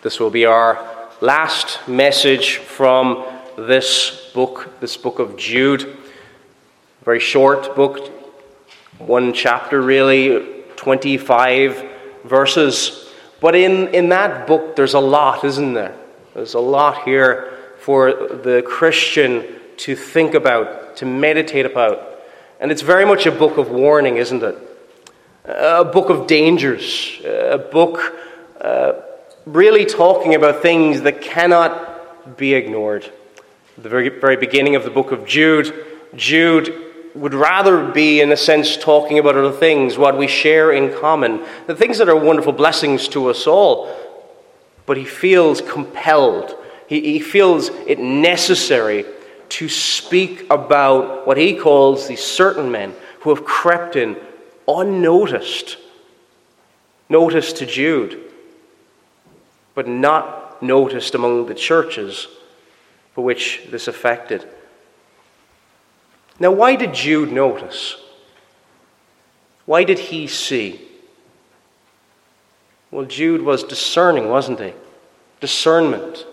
This will be our last message from this book, this book of Jude. Very short book, one chapter really, 25 verses. But in, in that book, there's a lot, isn't there? There's a lot here for the Christian to think about, to meditate about. And it's very much a book of warning, isn't it? A book of dangers, a book. Uh, really talking about things that cannot be ignored. At the very, very beginning of the book of Jude, Jude would rather be, in a sense, talking about other things, what we share in common, the things that are wonderful blessings to us all. But he feels compelled, he, he feels it necessary to speak about what he calls these certain men who have crept in unnoticed. Notice to Jude but not noticed among the churches for which this affected. Now, why did Jude notice? Why did he see? Well, Jude was discerning, wasn't he? Discernment.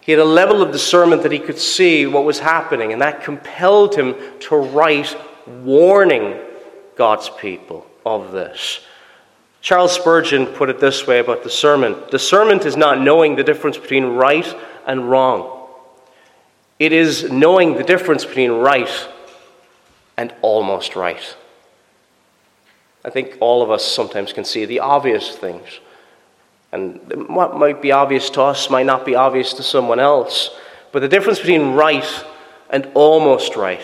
He had a level of discernment that he could see what was happening, and that compelled him to write warning God's people of this. Charles Spurgeon put it this way about discernment discernment is not knowing the difference between right and wrong, it is knowing the difference between right and almost right. I think all of us sometimes can see the obvious things. And what might be obvious to us might not be obvious to someone else. But the difference between right and almost right.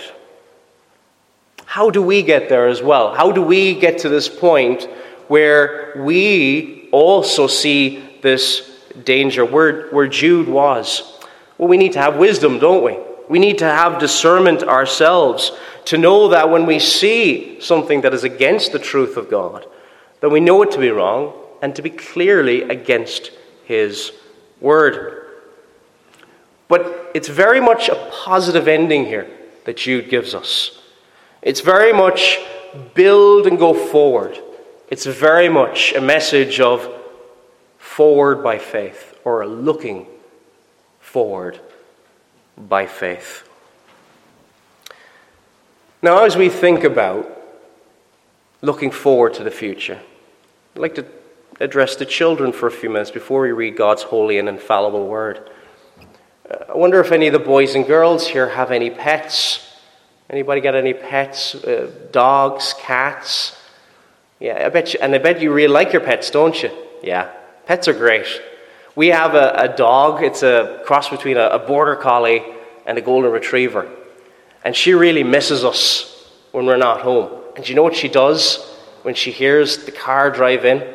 How do we get there as well? How do we get to this point where we also see this danger, where, where Jude was. Well, we need to have wisdom, don't we? We need to have discernment ourselves to know that when we see something that is against the truth of God, that we know it to be wrong and to be clearly against His Word. But it's very much a positive ending here that Jude gives us. It's very much build and go forward. It's very much a message of forward by faith or looking forward by faith. Now, as we think about looking forward to the future, I'd like to address the children for a few minutes before we read God's holy and infallible word. Uh, I wonder if any of the boys and girls here have any pets. Anybody got any pets? Uh, dogs, cats? Yeah, I bet you, and I bet you really like your pets, don't you? Yeah, pets are great. We have a, a dog, it's a cross between a, a border collie and a golden retriever. And she really misses us when we're not home. And do you know what she does when she hears the car drive in? Do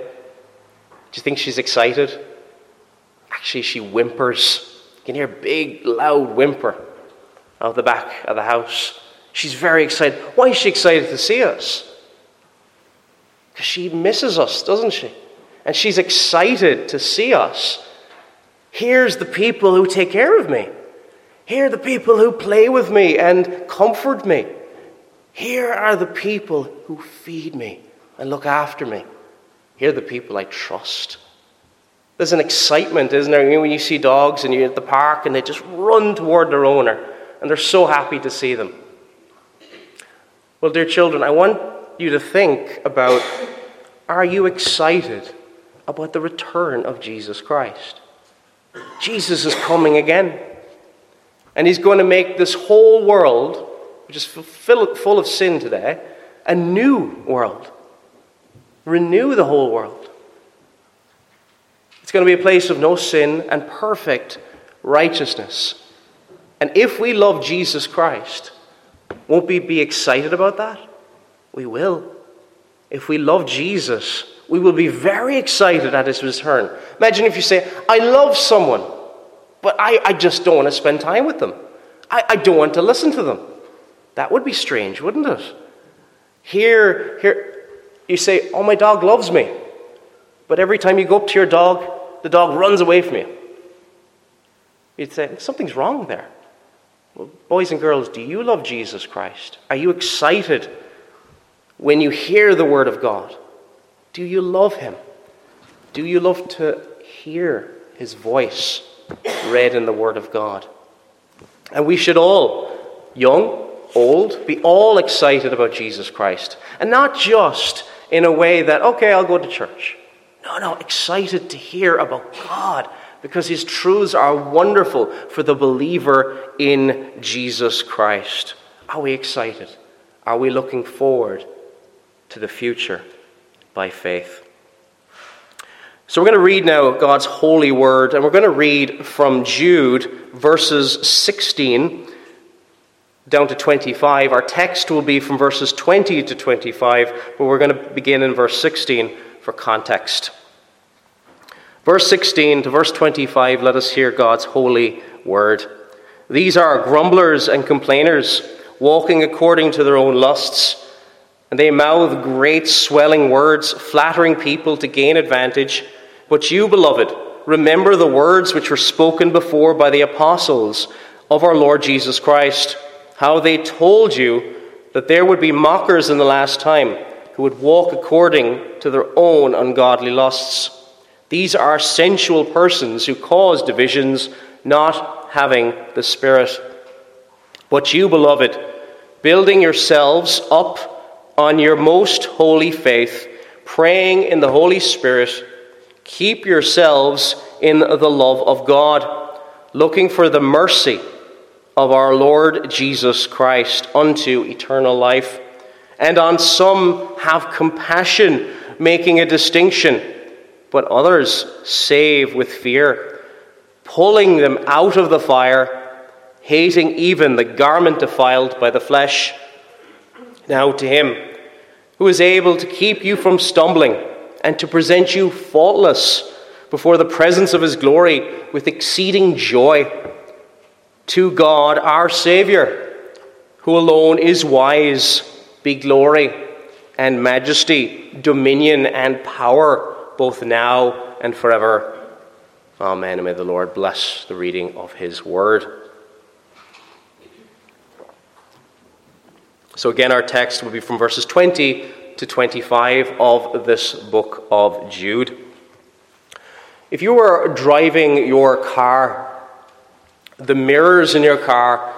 you think she's excited? Actually, she whimpers. You can hear a big, loud whimper out the back of the house. She's very excited. Why is she excited to see us? Because she misses us, doesn't she? And she's excited to see us. Here's the people who take care of me. Here are the people who play with me and comfort me. Here are the people who feed me and look after me. Here are the people I trust. There's an excitement, isn't there? when you see dogs and you're at the park and they just run toward their owner and they're so happy to see them. Well, dear children, I want you to think about are you excited about the return of Jesus Christ? Jesus is coming again. And he's going to make this whole world, which is full of sin today, a new world. Renew the whole world. It's going to be a place of no sin and perfect righteousness. And if we love Jesus Christ, won't we be excited about that? We will. If we love Jesus, we will be very excited at his return. Imagine if you say, I love someone, but I, I just don't want to spend time with them. I, I don't want to listen to them. That would be strange, wouldn't it? Here, here, you say, Oh, my dog loves me. But every time you go up to your dog, the dog runs away from you. You'd say, Something's wrong there. Well, boys and girls, do you love Jesus Christ? Are you excited when you hear the Word of God? Do you love Him? Do you love to hear his voice read in the Word of God. And we should all, young, old, be all excited about Jesus Christ. And not just in a way that, okay, I'll go to church. No, no, excited to hear about God because his truths are wonderful for the believer in Jesus Christ. Are we excited? Are we looking forward to the future by faith? So we're going to read now God's holy word, and we're going to read from Jude verses 16 down to 25. Our text will be from verses 20 to 25, but we're going to begin in verse 16 for context. Verse 16 to verse 25, let us hear God's holy word. These are grumblers and complainers, walking according to their own lusts. And they mouth great swelling words, flattering people to gain advantage. But you, beloved, remember the words which were spoken before by the apostles of our Lord Jesus Christ, how they told you that there would be mockers in the last time who would walk according to their own ungodly lusts. These are sensual persons who cause divisions, not having the Spirit. But you, beloved, building yourselves up on your most holy faith, praying in the Holy Spirit, keep yourselves in the love of God, looking for the mercy of our Lord Jesus Christ unto eternal life. And on some have compassion, making a distinction but others save with fear, pulling them out of the fire, hating even the garment defiled by the flesh. Now to him who is able to keep you from stumbling and to present you faultless before the presence of his glory with exceeding joy. To God our Saviour, who alone is wise, be glory and majesty, dominion and power both now and forever. Amen. And may the Lord bless the reading of his word. So, again, our text will be from verses 20 to 25 of this book of Jude. If you were driving your car, the mirrors in your car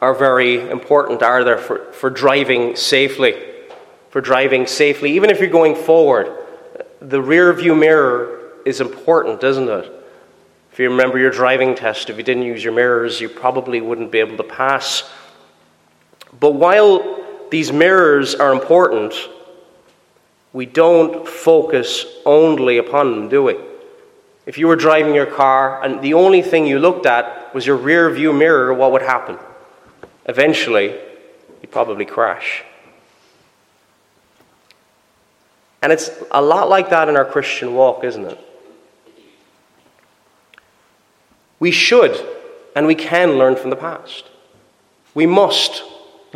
are very important, are there, for, for driving safely? For driving safely, even if you're going forward the rear view mirror is important, isn't it? If you remember your driving test, if you didn't use your mirrors, you probably wouldn't be able to pass. But while these mirrors are important, we don't focus only upon them, do we? If you were driving your car and the only thing you looked at was your rear view mirror, what would happen? Eventually, you'd probably crash. And it's a lot like that in our Christian walk, isn't it? We should and we can learn from the past. We must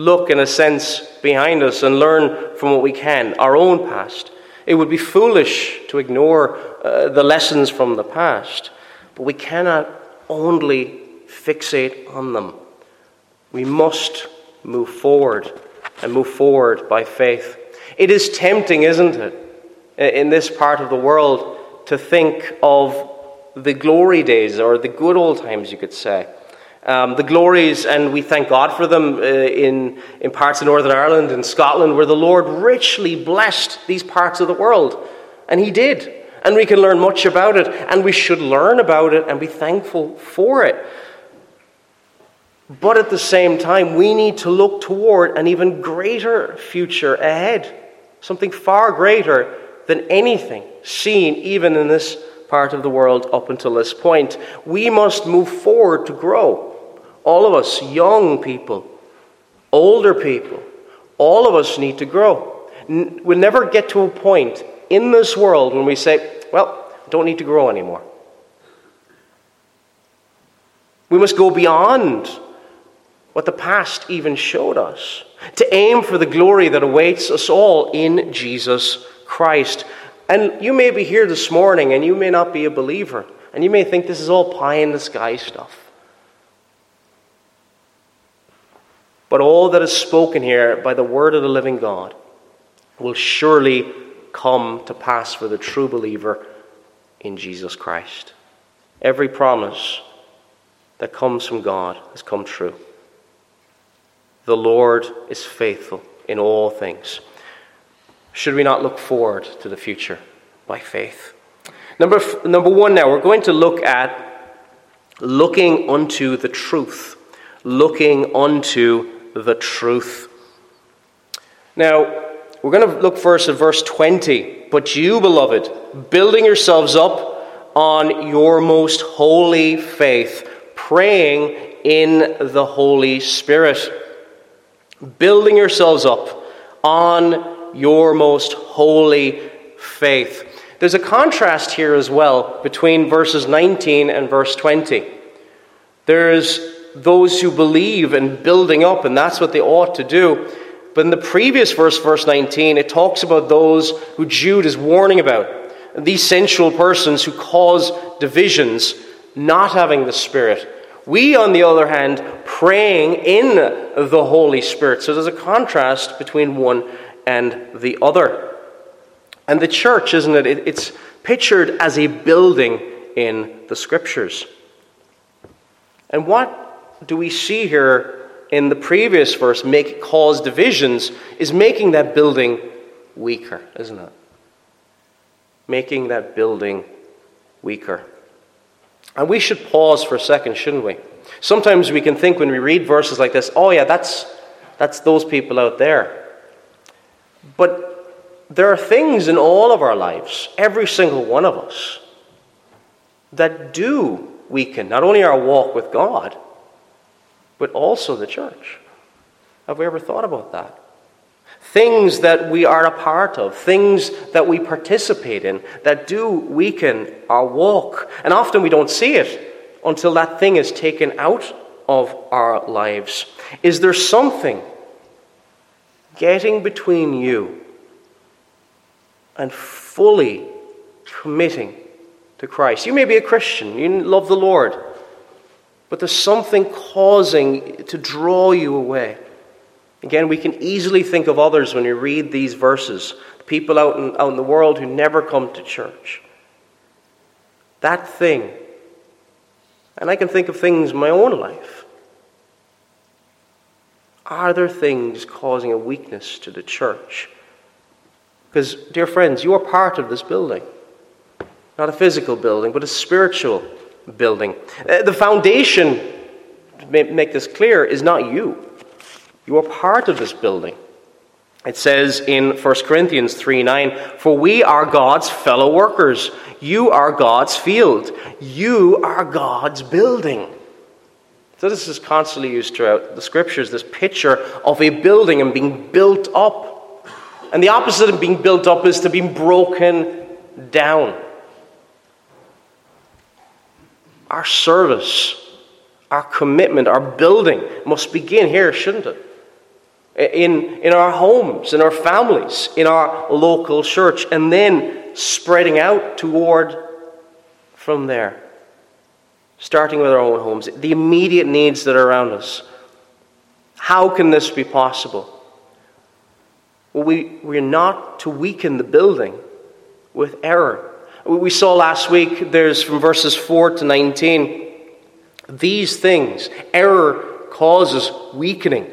look, in a sense, behind us and learn from what we can, our own past. It would be foolish to ignore uh, the lessons from the past, but we cannot only fixate on them. We must move forward and move forward by faith. It is tempting, isn't it, in this part of the world to think of the glory days or the good old times, you could say. Um, the glories, and we thank God for them uh, in, in parts of Northern Ireland and Scotland, where the Lord richly blessed these parts of the world. And He did. And we can learn much about it, and we should learn about it and be thankful for it. But at the same time, we need to look toward an even greater future ahead something far greater than anything seen even in this part of the world up until this point. We must move forward to grow. All of us, young people, older people, all of us need to grow. We'll never get to a point in this world when we say, well, don't need to grow anymore. We must go beyond what the past even showed us, to aim for the glory that awaits us all in Jesus Christ. And you may be here this morning and you may not be a believer, and you may think this is all pie in the sky stuff. But all that is spoken here by the word of the living God will surely come to pass for the true believer in Jesus Christ. Every promise that comes from God has come true. The Lord is faithful in all things. Should we not look forward to the future by faith? Number, number one, now, we're going to look at looking unto the truth. Looking unto the truth. Now, we're going to look first at verse 20. But you, beloved, building yourselves up on your most holy faith, praying in the Holy Spirit. Building yourselves up on your most holy faith. There's a contrast here as well between verses 19 and verse 20. There's those who believe in building up, and that's what they ought to do. But in the previous verse, verse 19, it talks about those who Jude is warning about. These sensual persons who cause divisions, not having the Spirit. We, on the other hand, praying in the Holy Spirit. So there's a contrast between one and the other. And the church, isn't it? It's pictured as a building in the Scriptures. And what do we see here in the previous verse, make cause divisions, is making that building weaker, isn't it? Making that building weaker. And we should pause for a second, shouldn't we? Sometimes we can think when we read verses like this, oh yeah, that's that's those people out there. But there are things in all of our lives, every single one of us, that do weaken not only our walk with God, but also the church. Have we ever thought about that? Things that we are a part of, things that we participate in, that do weaken our walk. And often we don't see it until that thing is taken out of our lives. Is there something getting between you and fully committing to Christ? You may be a Christian, you love the Lord but there's something causing to draw you away. Again, we can easily think of others when we read these verses, people out in, out in the world who never come to church. That thing, and I can think of things in my own life. Are there things causing a weakness to the church? Because, dear friends, you are part of this building. Not a physical building, but a spiritual building. Uh, the foundation, to make this clear, is not you. You are part of this building. It says in 1 Corinthians 3 9, For we are God's fellow workers. You are God's field. You are God's building. So, this is constantly used throughout the scriptures this picture of a building and being built up. And the opposite of being built up is to be broken down. Our service, our commitment, our building must begin here, shouldn't it? In, in our homes, in our families, in our local church, and then spreading out toward from there. Starting with our own homes, the immediate needs that are around us. How can this be possible? Well, we, we're not to weaken the building with error. We saw last week, there's from verses 4 to 19, these things, error causes weakening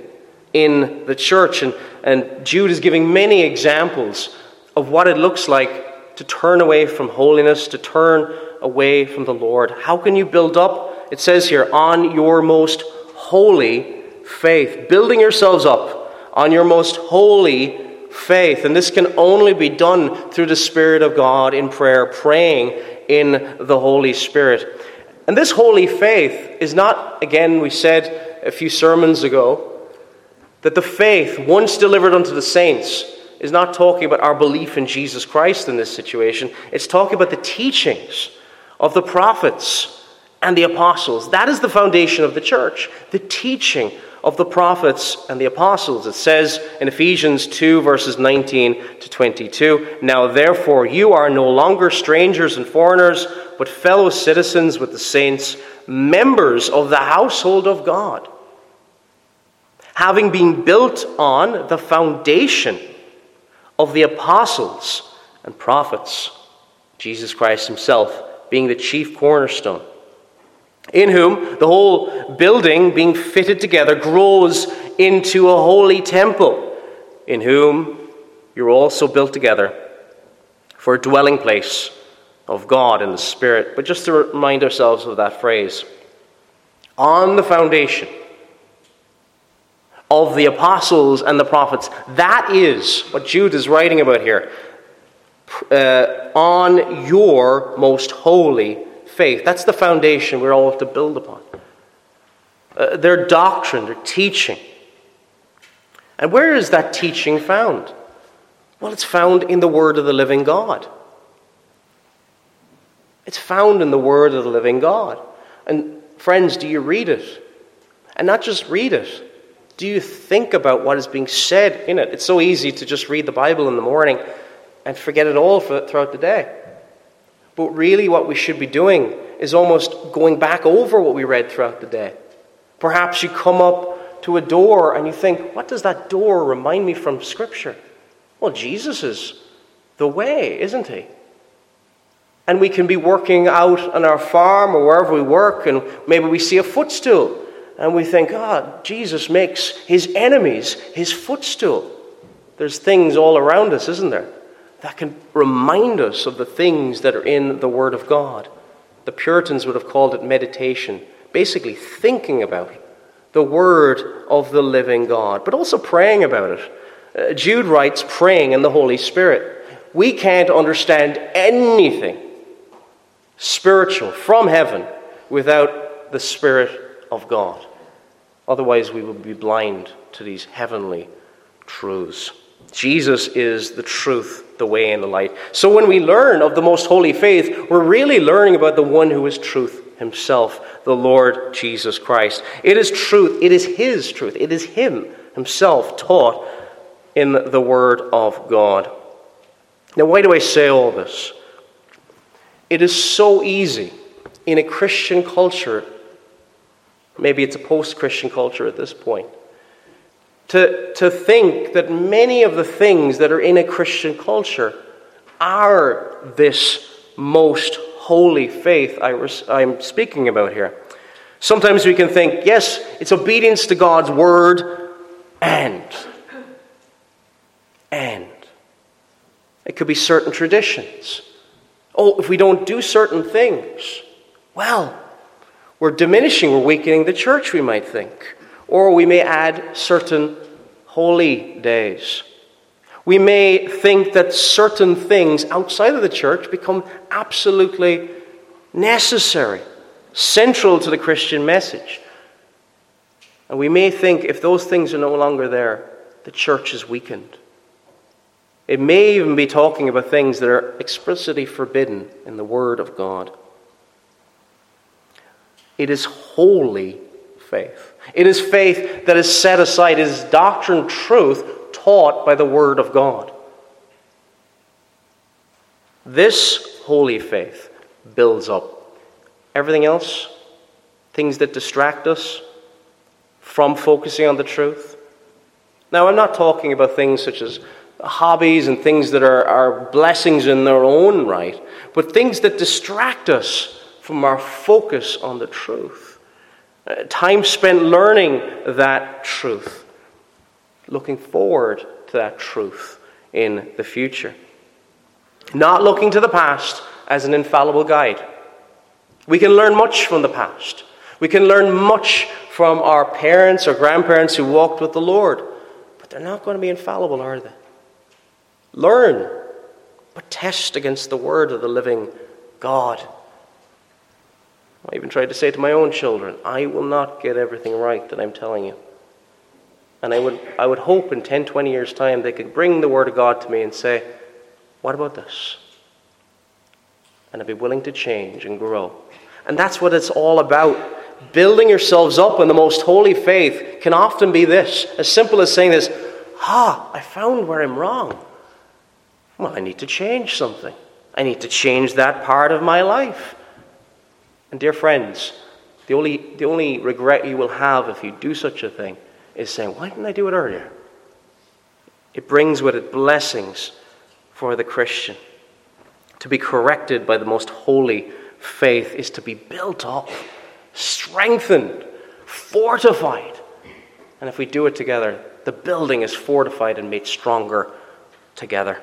in the church. And, and Jude is giving many examples of what it looks like to turn away from holiness, to turn away from the Lord. How can you build up? It says here, on your most holy faith, building yourselves up on your most holy faith. And this can only be done through the Spirit of God in prayer, praying in the Holy Spirit. And this holy faith is not, again, we said a few sermons ago, that the faith once delivered unto the saints is not talking about our belief in Jesus Christ in this situation. It's talking about the teachings of the prophets and the apostles. That is the foundation of the church, the teaching of the prophets and the apostles. It says in Ephesians 2, verses 19 to 22 Now therefore, you are no longer strangers and foreigners, but fellow citizens with the saints, members of the household of God, having been built on the foundation of the apostles and prophets, Jesus Christ himself being the chief cornerstone, in whom the whole building, being fitted together, grows into a holy temple, in whom you're also built together for a dwelling place of God in the Spirit. But just to remind ourselves of that phrase, on the foundation of the apostles and the prophets, that is what Jude is writing about here. Uh, on your most holy faith. That's the foundation we're all to build upon. Uh, their doctrine, their teaching. And where is that teaching found? Well, it's found in the Word of the living God. It's found in the Word of the living God. And friends, do you read it? And not just read it. Do you think about what is being said in it? It's so easy to just read the Bible in the morning and forget it all for, throughout the day. But really, what we should be doing is almost going back over what we read throughout the day. Perhaps you come up to a door and you think, what does that door remind me from Scripture? Well, Jesus is the way, isn't he? And we can be working out on our farm or wherever we work, and maybe we see a footstool, and we think, ah, oh, Jesus makes his enemies his footstool. There's things all around us, isn't there, that can remind us of the things that are in the Word of God. The Puritans would have called it meditation, basically thinking about the Word of the living God, but also praying about it. Uh, Jude writes, praying in the Holy Spirit. We can't understand anything spiritual from heaven without the Spirit of God. Otherwise, we would be blind to these heavenly truths. Jesus is the truth, the way, and the light. So when we learn of the most holy faith, we're really learning about the one who is truth himself, the Lord Jesus Christ. It is truth, it is his truth, it is him himself taught in the Word of God. Now, why do I say all this? It is so easy in a Christian culture, maybe it's a post Christian culture at this point, to, to think that many of the things that are in a Christian culture are this most holy faith I I'm speaking about here. Sometimes we can think, yes, it's obedience to God's word and and It could be certain traditions. Oh, if we don't do certain things, well, we're diminishing, we're weakening the church, we might think. Or we may add certain holy days. We may think that certain things outside of the church become absolutely necessary, central to the Christian message. And we may think if those things are no longer there, the church is weakened. It may even be talking about things that are explicitly forbidden in the Word of God. It is holy faith. It is faith that is set aside. It is doctrine, truth taught by the Word of God. This holy faith builds up everything else, things that distract us from focusing on the truth. Now, I'm not talking about things such as hobbies and things that are, are blessings in their own right, but things that distract us from our focus on the truth. Uh, time spent learning that truth, looking forward to that truth in the future. Not looking to the past as an infallible guide. We can learn much from the past. We can learn much from our parents or grandparents who walked with the Lord, but they're not going to be infallible, are they? Learn, but test against the word of the living God. I even tried to say to my own children, I will not get everything right that I'm telling you. And I would, I would hope in 10, 20 years' time they could bring the Word of God to me and say, What about this? And I'd be willing to change and grow. And that's what it's all about. Building yourselves up in the most holy faith can often be this as simple as saying this, Ah, I found where I'm wrong. Well, I need to change something. I need to change that part of my life. And, dear friends, the only, the only regret you will have if you do such a thing is saying, Why didn't I do it earlier? It brings with it blessings for the Christian. to be corrected by the most holy faith is to be built up, strengthened, fortified. And if we do it together, the building is fortified and made stronger together.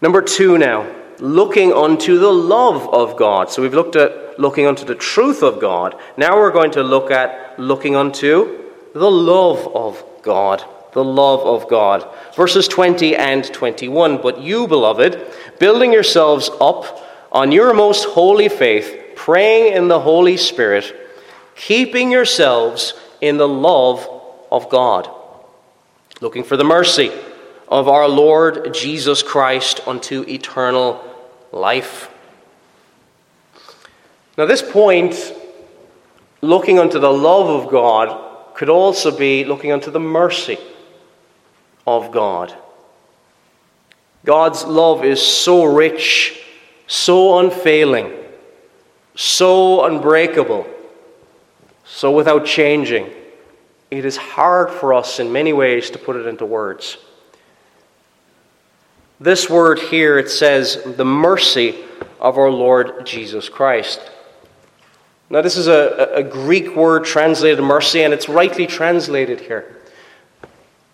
Number two now, looking unto the love of God. So we've looked at looking unto the truth of God. Now we're going to look at looking unto the love of God. The love of God. Verses 20 and 21. But you, beloved, building yourselves up on your most holy faith, praying in the Holy Spirit, keeping yourselves in the love of God, looking for the mercy of our Lord Jesus Christ unto eternal life. Now, this point, looking unto the love of God, could also be looking unto the mercy of God. God's love is so rich, so unfailing, so unbreakable, so without changing. It is hard for us in many ways to put it into words. This word here, it says, the mercy of our Lord Jesus Christ. Now, this is a, a Greek word translated mercy, and it's rightly translated here.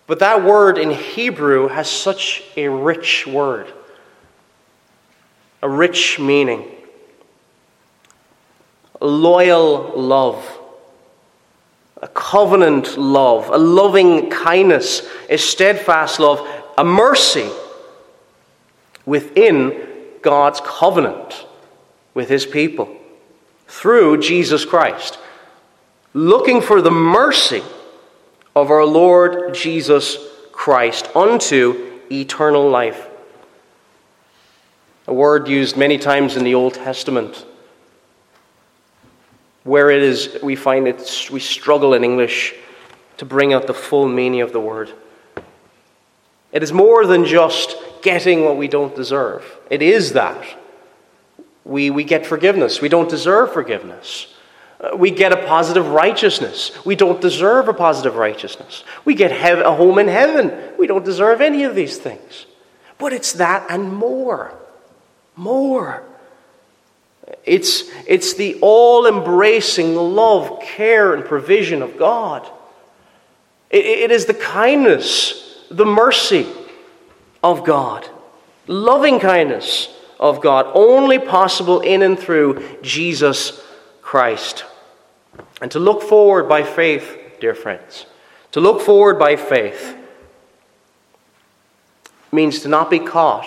But that word in Hebrew has such a rich word, a rich meaning. A loyal love, a covenant love, a loving kindness, a steadfast love, a mercy within God's covenant with his people through Jesus Christ, looking for the mercy of our Lord Jesus Christ unto eternal life. A word used many times in the Old Testament. Where it is, we find it, we struggle in English to bring out the full meaning of the word. It is more than just getting what we don't deserve. It is that. We, we get forgiveness. We don't deserve forgiveness. Uh, we get a positive righteousness. We don't deserve a positive righteousness. We get hev- a home in heaven. We don't deserve any of these things. But it's that and more. More. It's, it's the all embracing love, care, and provision of God. It, it is the kindness, the mercy, of God. Loving kindness of God, only possible in and through Jesus Christ. And to look forward by faith, dear friends, to look forward by faith means to not be caught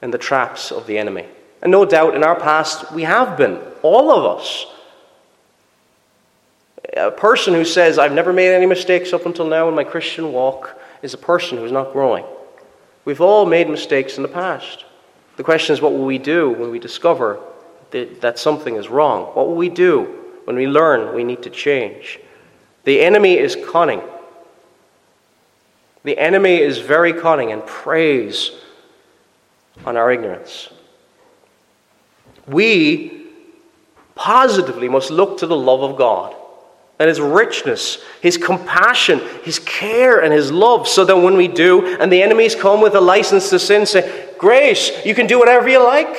in the traps of the enemy. And no doubt in our past we have been, all of us. A person who says, I've never made any mistakes up until now in my Christian walk, is a person who's not growing. We've all made mistakes in the past. The question is, what will we do when we discover that, that something is wrong? What will we do when we learn we need to change? The enemy is cunning. The enemy is very cunning and preys on our ignorance. We positively must look to the love of God and his richness, his compassion, his care, and his love, so that when we do, and the enemies come with a license to sin, say, Grace, you can do whatever you like.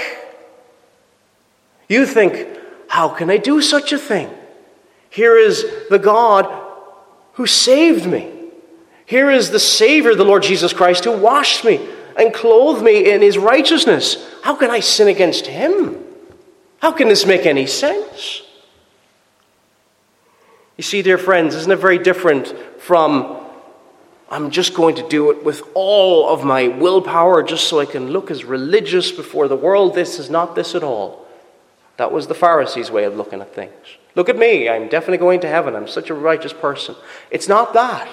You think, How can I do such a thing? Here is the God who saved me. Here is the Savior, the Lord Jesus Christ, who washed me and clothed me in his righteousness. How can I sin against him? How can this make any sense? You see, dear friends, isn't it very different from I'm just going to do it with all of my willpower just so I can look as religious before the world? This is not this at all. That was the Pharisees' way of looking at things. Look at me, I'm definitely going to heaven. I'm such a righteous person. It's not that.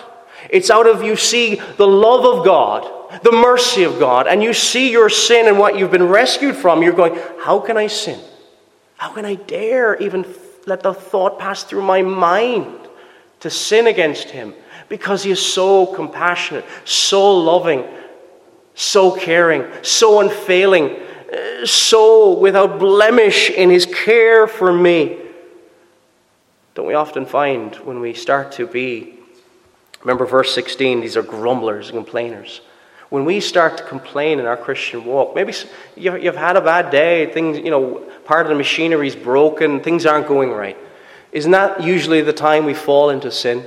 It's out of you see the love of God, the mercy of God, and you see your sin and what you've been rescued from. You're going, How can I sin? How can I dare even let the thought pass through my mind to sin against him because he is so compassionate, so loving, so caring, so unfailing, so without blemish in his care for me. Don't we often find when we start to be, remember verse 16, these are grumblers and complainers. When we start to complain in our Christian walk, maybe you've had a bad day, things, you know, part of the machinery is broken, things aren't going right. Isn't that usually the time we fall into sin?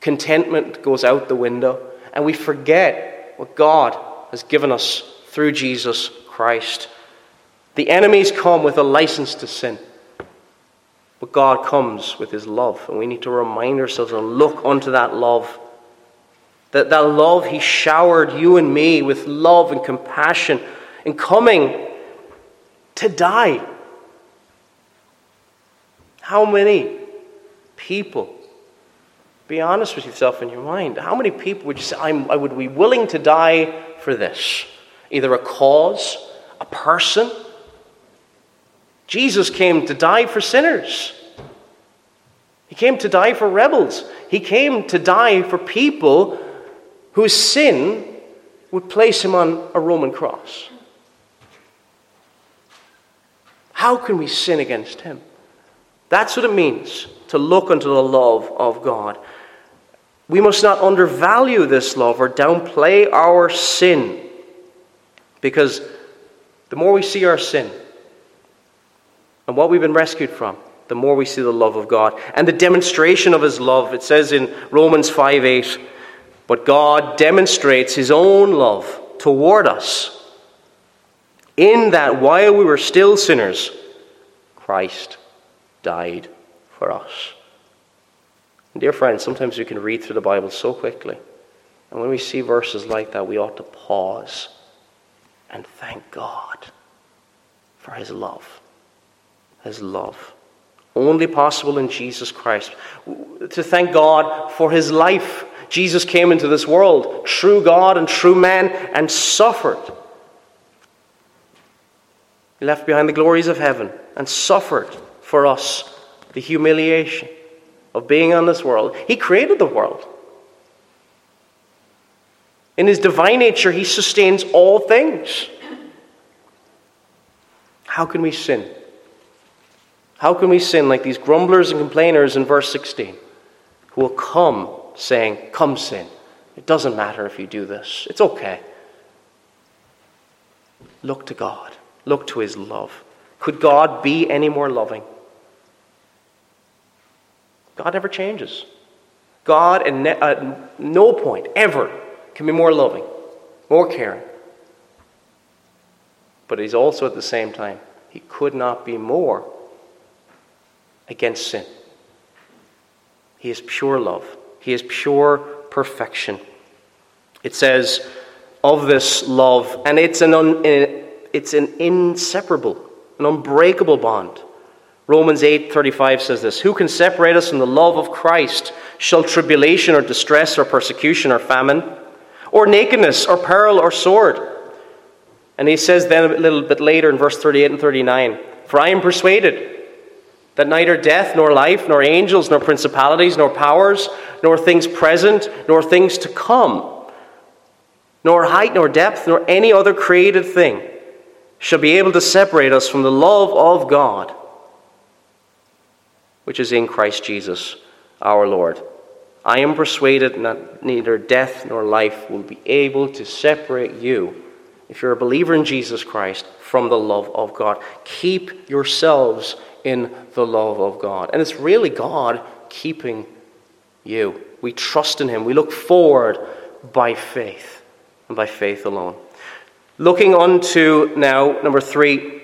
Contentment goes out the window, and we forget what God has given us through Jesus Christ. The enemies come with a license to sin. But God comes with his love, and we need to remind ourselves and look unto that love. That, love, he showered you and me with love and compassion in coming to die. How many people, be honest with yourself in your mind, how many people would you say, I would be willing to die for this? Either a cause, a person, Jesus came to die for sinners. He came to die for rebels. He came to die for people whose sin would place him on a Roman cross. How can we sin against him? That's what it means to look unto the love of God. We must not undervalue this love or downplay our sin because the more we see our sin, and what we've been rescued from, the more we see the love of God. And the demonstration of his love, it says in Romans 5 8, but God demonstrates his own love toward us in that while we were still sinners, Christ died for us. And dear friends, sometimes we can read through the Bible so quickly. And when we see verses like that, we ought to pause and thank God for his love his love. Only possible in Jesus Christ. To thank God for his life. Jesus came into this world, true God and true man, and suffered. He left behind the glories of heaven and suffered for us the humiliation of being on this world. He created the world. In his divine nature, he sustains all things. How can we sin? How can we sin like these grumblers and complainers in verse 16 who will come saying, Come sin? It doesn't matter if you do this, it's okay. Look to God, look to His love. Could God be any more loving? God never changes. God, at no point ever, can be more loving, more caring. But He's also at the same time, He could not be more against sin. He is pure love, He is pure perfection. It says of this love, and it's an, un, it's an inseparable, an unbreakable bond. Romans 8:35 says this, "Who can separate us from the love of Christ? Shall tribulation or distress or persecution or famine or nakedness or peril or sword?" And he says then a little bit later in verse 38 and 39, "For I am persuaded that neither death, nor life, nor angels, nor principalities, nor powers, nor things present, nor things to come, nor height, nor depth, nor any other created thing shall be able to separate us from the love of God, which is in Christ Jesus our Lord. I am persuaded that neither death nor life will be able to separate you, if you're a believer in Jesus Christ, from the love of God. Keep yourselves in the love of God. And it's really God keeping you. We trust in Him. We look forward by faith and by faith alone. Looking on to now, number three,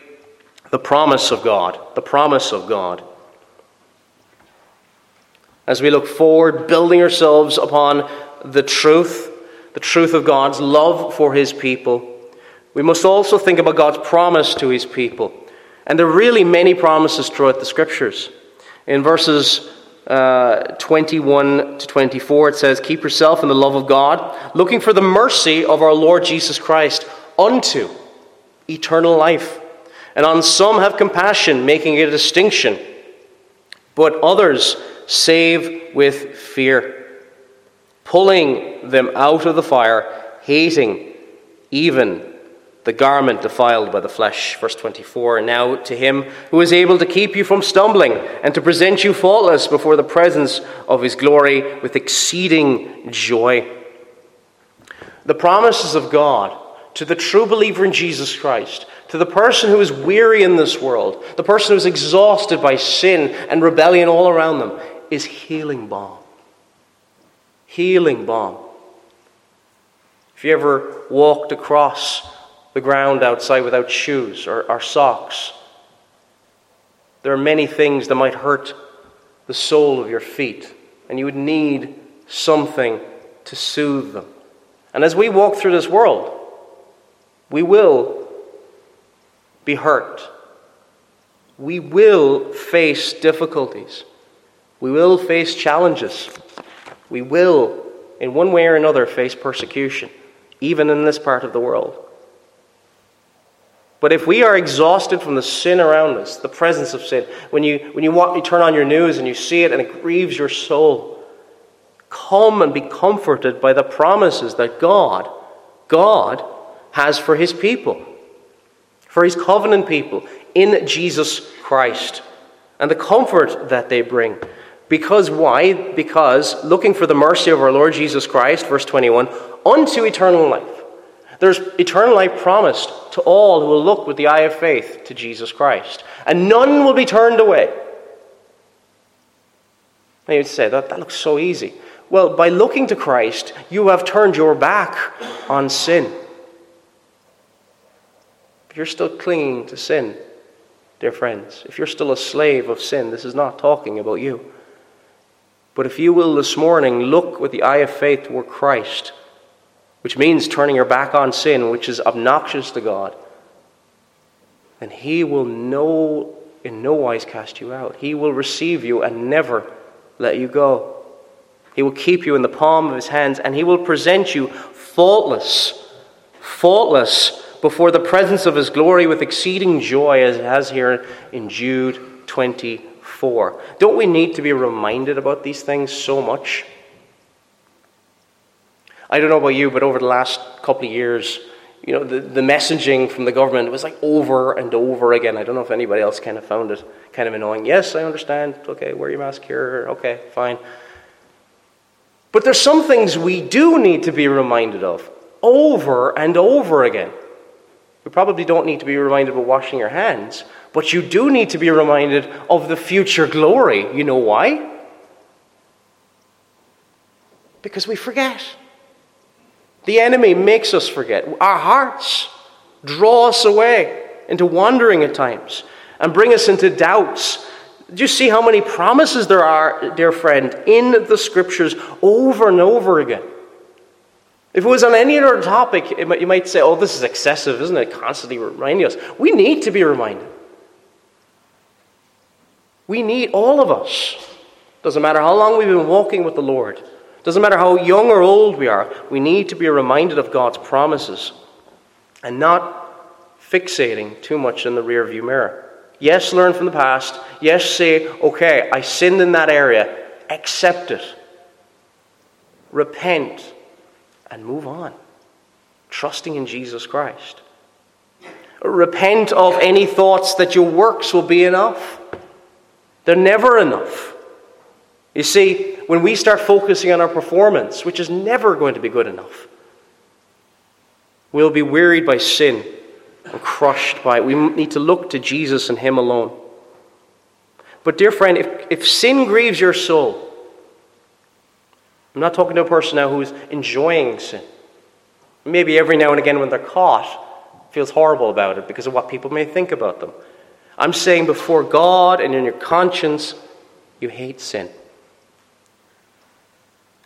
the promise of God. The promise of God. As we look forward, building ourselves upon the truth, the truth of God's love for His people, we must also think about God's promise to His people. And there are really many promises throughout the scriptures. In verses uh, 21 to 24, it says, Keep yourself in the love of God, looking for the mercy of our Lord Jesus Christ unto eternal life. And on some have compassion, making a distinction, but others save with fear, pulling them out of the fire, hating even the garment defiled by the flesh. Verse 24 now to him who is able to keep you from stumbling and to present you faultless before the presence of his glory with exceeding joy. The promises of God to the true believer in Jesus Christ, to the person who is weary in this world, the person who is exhausted by sin and rebellion all around them, is healing balm. Healing balm. If you ever walked across the ground outside without shoes or, or socks, there are many things that might hurt the sole of your feet, and you would need something to soothe them. And as we walk through this world, we will be hurt. We will face difficulties. We will face challenges. We will, in one way or another, face persecution, even in this part of the world. But if we are exhausted from the sin around us, the presence of sin, when you, when you, walk, you turn on your news and you see it and it grieves your soul, come and be comforted by the promises that God, God has for his people, for his covenant people in Jesus Christ, and the comfort that they bring. Because why? Because looking for the mercy of our Lord Jesus Christ, verse 21, unto eternal life. There's eternal life promised to all who will look with the eye of faith to Jesus Christ, and none will be turned away. Now you'd say, that, that looks so easy. Well, by looking to Christ, you have turned your back on sin. If you're still clinging to sin, dear friends, if you're still a slave of sin, this is not talking about you. But if you will this morning look with the eye of faith toward Christ, which means turning your back on sin, which is obnoxious to God, then He will no, in no wise cast you out. He will receive you and never let you go. He will keep you in the palm of His hands and He will present you faultless, faultless before the presence of His glory with exceeding joy, as it has here in Jude 24. Don't we need to be reminded about these things so much? I don't know about you, but over the last couple of years, you know, the, the messaging from the government was like over and over again. I don't know if anybody else kind of found it kind of annoying. Yes, I understand. Okay, wear your mask here. Okay, fine. But there's some things we do need to be reminded of over and over again. We probably don't need to be reminded of washing your hands, but you do need to be reminded of the future glory. You know why? Because we forget. The enemy makes us forget. Our hearts draw us away into wandering at times and bring us into doubts. Do you see how many promises there are, dear friend, in the scriptures over and over again? If it was on any other topic, you might say, oh, this is excessive, isn't it? Constantly reminding us. We need to be reminded. We need, all of us. Doesn't matter how long we've been walking with the Lord. Doesn't matter how young or old we are, we need to be reminded of God's promises and not fixating too much in the rearview mirror. Yes, learn from the past. Yes, say, okay, I sinned in that area. Accept it. Repent and move on, trusting in Jesus Christ. Repent of any thoughts that your works will be enough. They're never enough. You see, when we start focusing on our performance, which is never going to be good enough, we'll be wearied by sin and crushed by it. We need to look to Jesus and Him alone. But, dear friend, if, if sin grieves your soul, I'm not talking to a person now who's enjoying sin. Maybe every now and again when they're caught, feels horrible about it because of what people may think about them. I'm saying before God and in your conscience, you hate sin.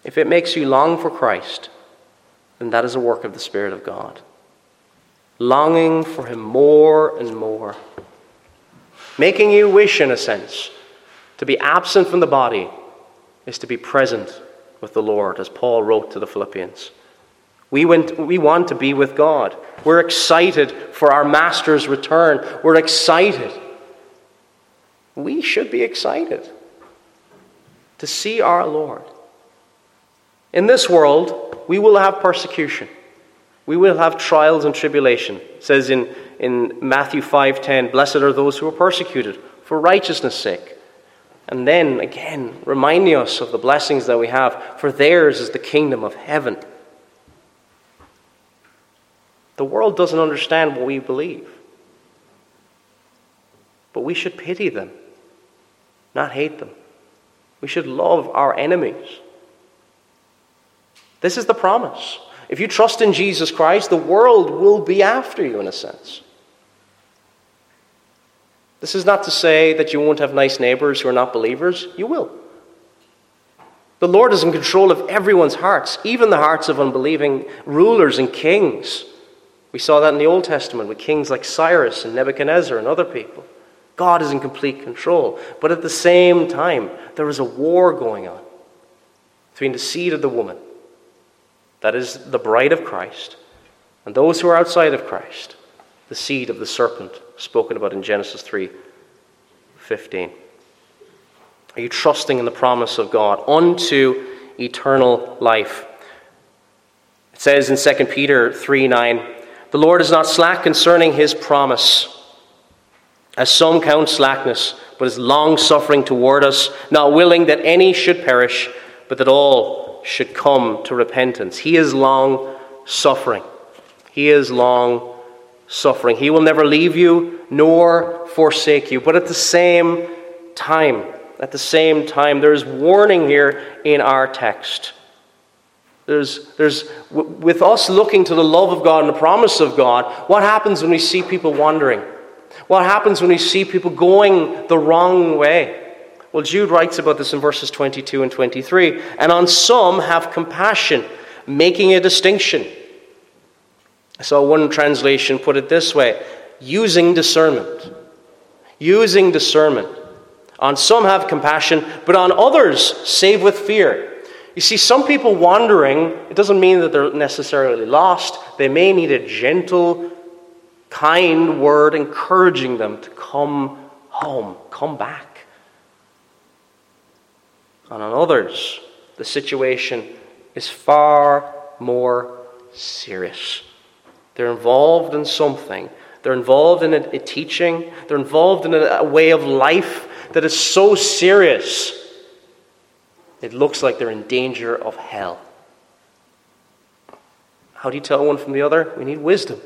If it makes you long for Christ, then that is a work of the Spirit of God. Longing for Him more and more. Making you wish, in a sense, to be absent from the body is to be present with the Lord, as Paul wrote to the Philippians. We, went, we want to be with God. We're excited for our Master's return. We're excited. We should be excited to see our Lord. In this world, we will have persecution. We will have trials and tribulation. It says in, in Matthew 5:10, Blessed are those who are persecuted for righteousness' sake. And then again, reminding us of the blessings that we have, for theirs is the kingdom of heaven. The world doesn't understand what we believe. But we should pity them, not hate them. We should love our enemies. This is the promise. If you trust in Jesus Christ, the world will be after you in a sense. This is not to say that you won't have nice neighbors who are not believers. You will. The Lord is in control of everyone's hearts, even the hearts of unbelieving rulers and kings. We saw that in the Old Testament with kings like Cyrus and Nebuchadnezzar and other people. God is in complete control. But at the same time, there is a war going on between the seed of the woman, that is the bride of Christ, and those who are outside of Christ, the seed of the serpent spoken about in Genesis 3 15. Are you trusting in the promise of God unto eternal life? It says in 2 Peter 3 9, the Lord is not slack concerning his promise, as some count slackness, but is long suffering toward us, not willing that any should perish, but that all should come to repentance. He is long suffering. He is long suffering. He will never leave you nor forsake you. But at the same time, at the same time, there's warning here in our text. There's, there's, with us looking to the love of God and the promise of God, what happens when we see people wandering? What happens when we see people going the wrong way? Well, Jude writes about this in verses 22 and 23. And on some have compassion, making a distinction I saw one translation put it this way using discernment. Using discernment. On some have compassion, but on others save with fear. You see, some people wandering, it doesn't mean that they're necessarily lost. They may need a gentle, kind word encouraging them to come home, come back. And on others, the situation is far more serious. They're involved in something. They're involved in a, a teaching. They're involved in a, a way of life that is so serious, it looks like they're in danger of hell. How do you tell one from the other? We need wisdom.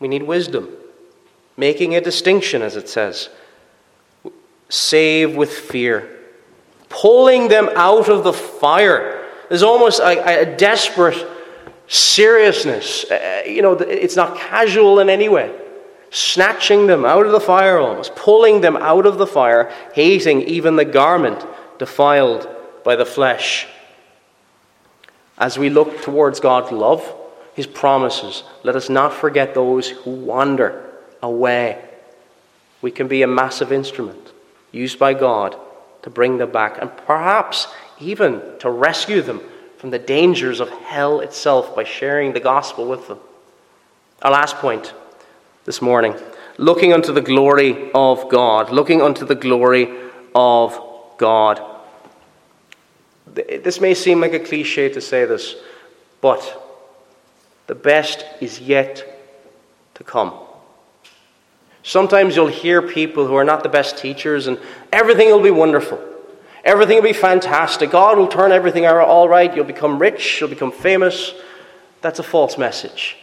We need wisdom. Making a distinction, as it says. Save with fear. Pulling them out of the fire. There's almost a, a desperate seriousness. Uh, you know, it's not casual in any way. Snatching them out of the fire almost, pulling them out of the fire, hating even the garment defiled by the flesh. As we look towards God's love, His promises, let us not forget those who wander away. We can be a massive instrument used by God to bring them back and perhaps even to rescue them from the dangers of hell itself by sharing the gospel with them. Our last point this morning looking unto the glory of God. Looking unto the glory of God. This may seem like a cliche to say this, but the best is yet to come. Sometimes you'll hear people who are not the best teachers, and everything will be wonderful. Everything will be fantastic. God will turn everything all right. You'll become rich. You'll become famous. That's a false message.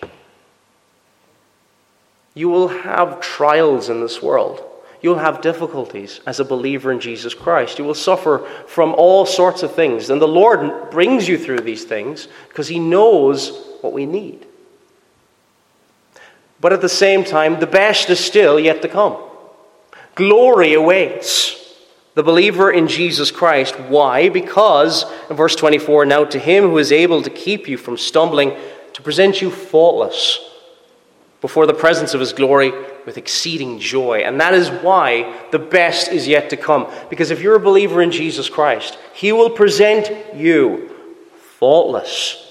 You will have trials in this world. You'll have difficulties as a believer in Jesus Christ. You will suffer from all sorts of things. And the Lord brings you through these things because He knows what we need. But at the same time, the best is still yet to come. Glory awaits the believer in Jesus Christ. Why? Because, in verse 24, now to him who is able to keep you from stumbling, to present you faultless before the presence of his glory with exceeding joy. And that is why the best is yet to come. Because if you're a believer in Jesus Christ, he will present you faultless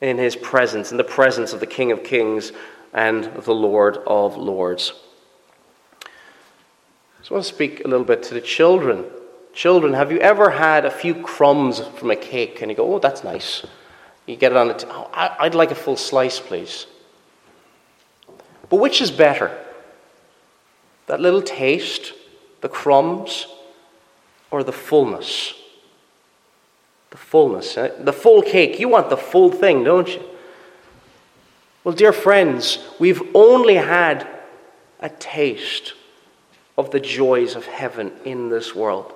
in his presence, in the presence of the King of Kings and the Lord of Lords. So I want to speak a little bit to the children. Children, have you ever had a few crumbs from a cake and you go, oh, that's nice? You get it on the, t- oh, I'd like a full slice, please. But which is better? That little taste, the crumbs, or the fullness? The fullness, eh? the full cake. You want the full thing, don't you? Well, dear friends, we've only had a taste of the joys of heaven in this world.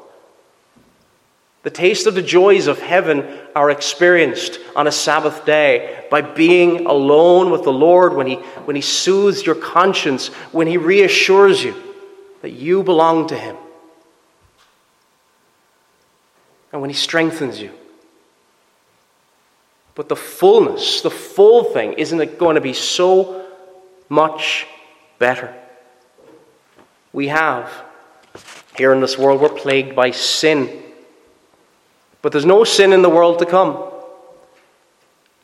The taste of the joys of heaven are experienced on a Sabbath day by being alone with the Lord when he, when he soothes your conscience, when He reassures you that you belong to Him, and when He strengthens you. But the fullness, the full thing, isn't it going to be so much better? We have, here in this world, we're plagued by sin. But there's no sin in the world to come.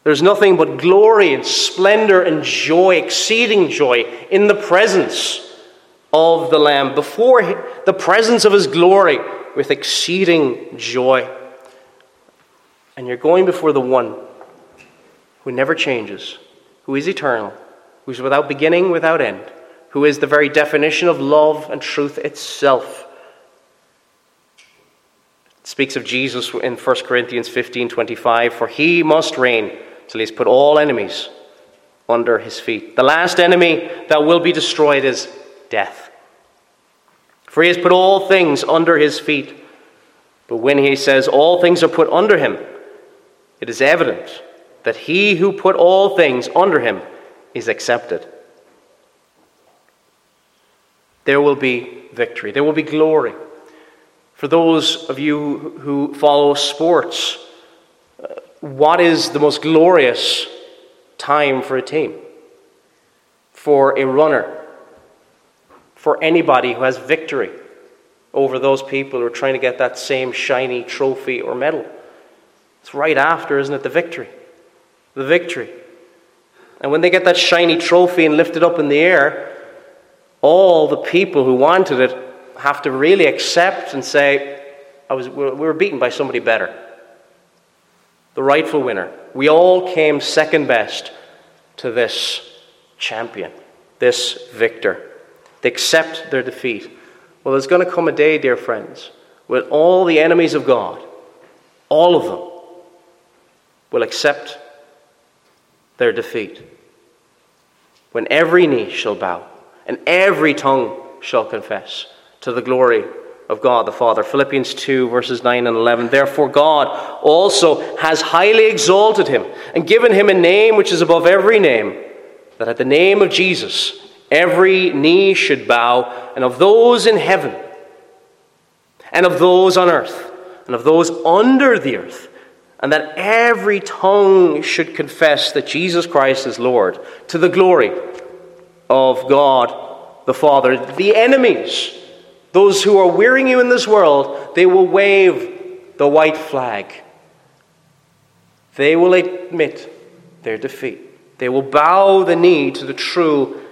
There's nothing but glory and splendor and joy, exceeding joy, in the presence of the Lamb, before the presence of His glory, with exceeding joy. And you're going before the one who never changes, who is eternal, who's without beginning, without end, who is the very definition of love and truth itself. It speaks of Jesus in 1 Corinthians 15 25, for he must reign till he's put all enemies under his feet. The last enemy that will be destroyed is death. For he has put all things under his feet. But when he says all things are put under him, it is evident that he who put all things under him is accepted there will be victory, there will be glory. For those of you who follow sports, uh, what is the most glorious time for a team? For a runner? For anybody who has victory over those people who are trying to get that same shiny trophy or medal? It's right after, isn't it? The victory. The victory. And when they get that shiny trophy and lift it up in the air, all the people who wanted it have to really accept and say, I was, we were beaten by somebody better. The rightful winner. We all came second best to this champion, this victor. They accept their defeat. Well, there's going to come a day, dear friends, when all the enemies of God, all of them, will accept their defeat. When every knee shall bow and every tongue shall confess to the glory of God the Father. Philippians 2, verses 9 and 11. Therefore, God also has highly exalted him and given him a name which is above every name, that at the name of Jesus every knee should bow, and of those in heaven, and of those on earth, and of those under the earth, and that every tongue should confess that Jesus Christ is Lord, to the glory of God the Father. The enemies, those who are wearing you in this world, they will wave the white flag. They will admit their defeat. They will bow the knee to the true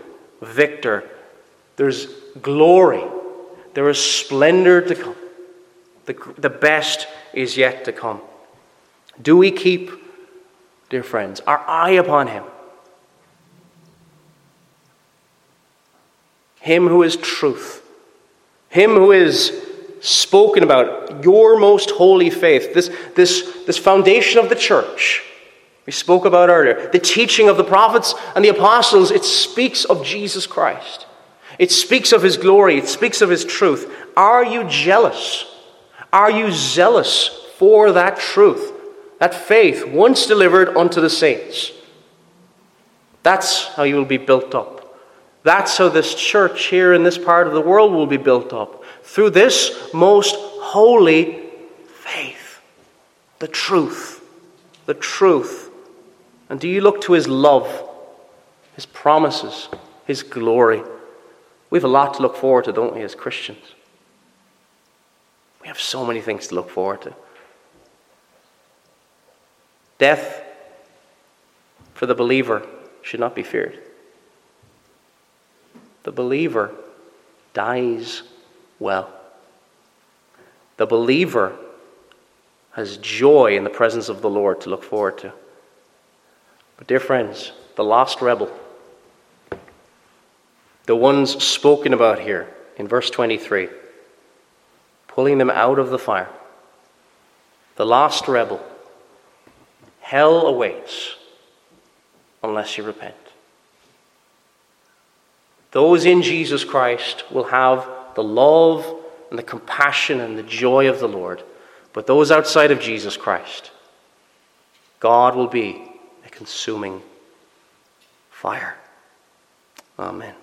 victor. There's glory, there is splendor to come. The, the best is yet to come. Do we keep, dear friends, our eye upon him? Him who is truth, Him who is spoken about, your most holy faith, this, this, this foundation of the church we spoke about earlier, the teaching of the prophets and the apostles, it speaks of Jesus Christ. It speaks of His glory, it speaks of His truth. Are you jealous? Are you zealous for that truth, that faith once delivered unto the saints? That's how you will be built up. That's how this church here in this part of the world will be built up. Through this most holy faith. The truth. The truth. And do you look to his love, his promises, his glory? We have a lot to look forward to, don't we, as Christians? We have so many things to look forward to. Death for the believer should not be feared the believer dies well. The believer has joy in the presence of the Lord to look forward to. But, dear friends, the lost rebel, the ones spoken about here in verse 23, pulling them out of the fire, the lost rebel, Hell awaits unless you repent. Those in Jesus Christ will have the love and the compassion and the joy of the Lord. But those outside of Jesus Christ, God will be a consuming fire. Amen.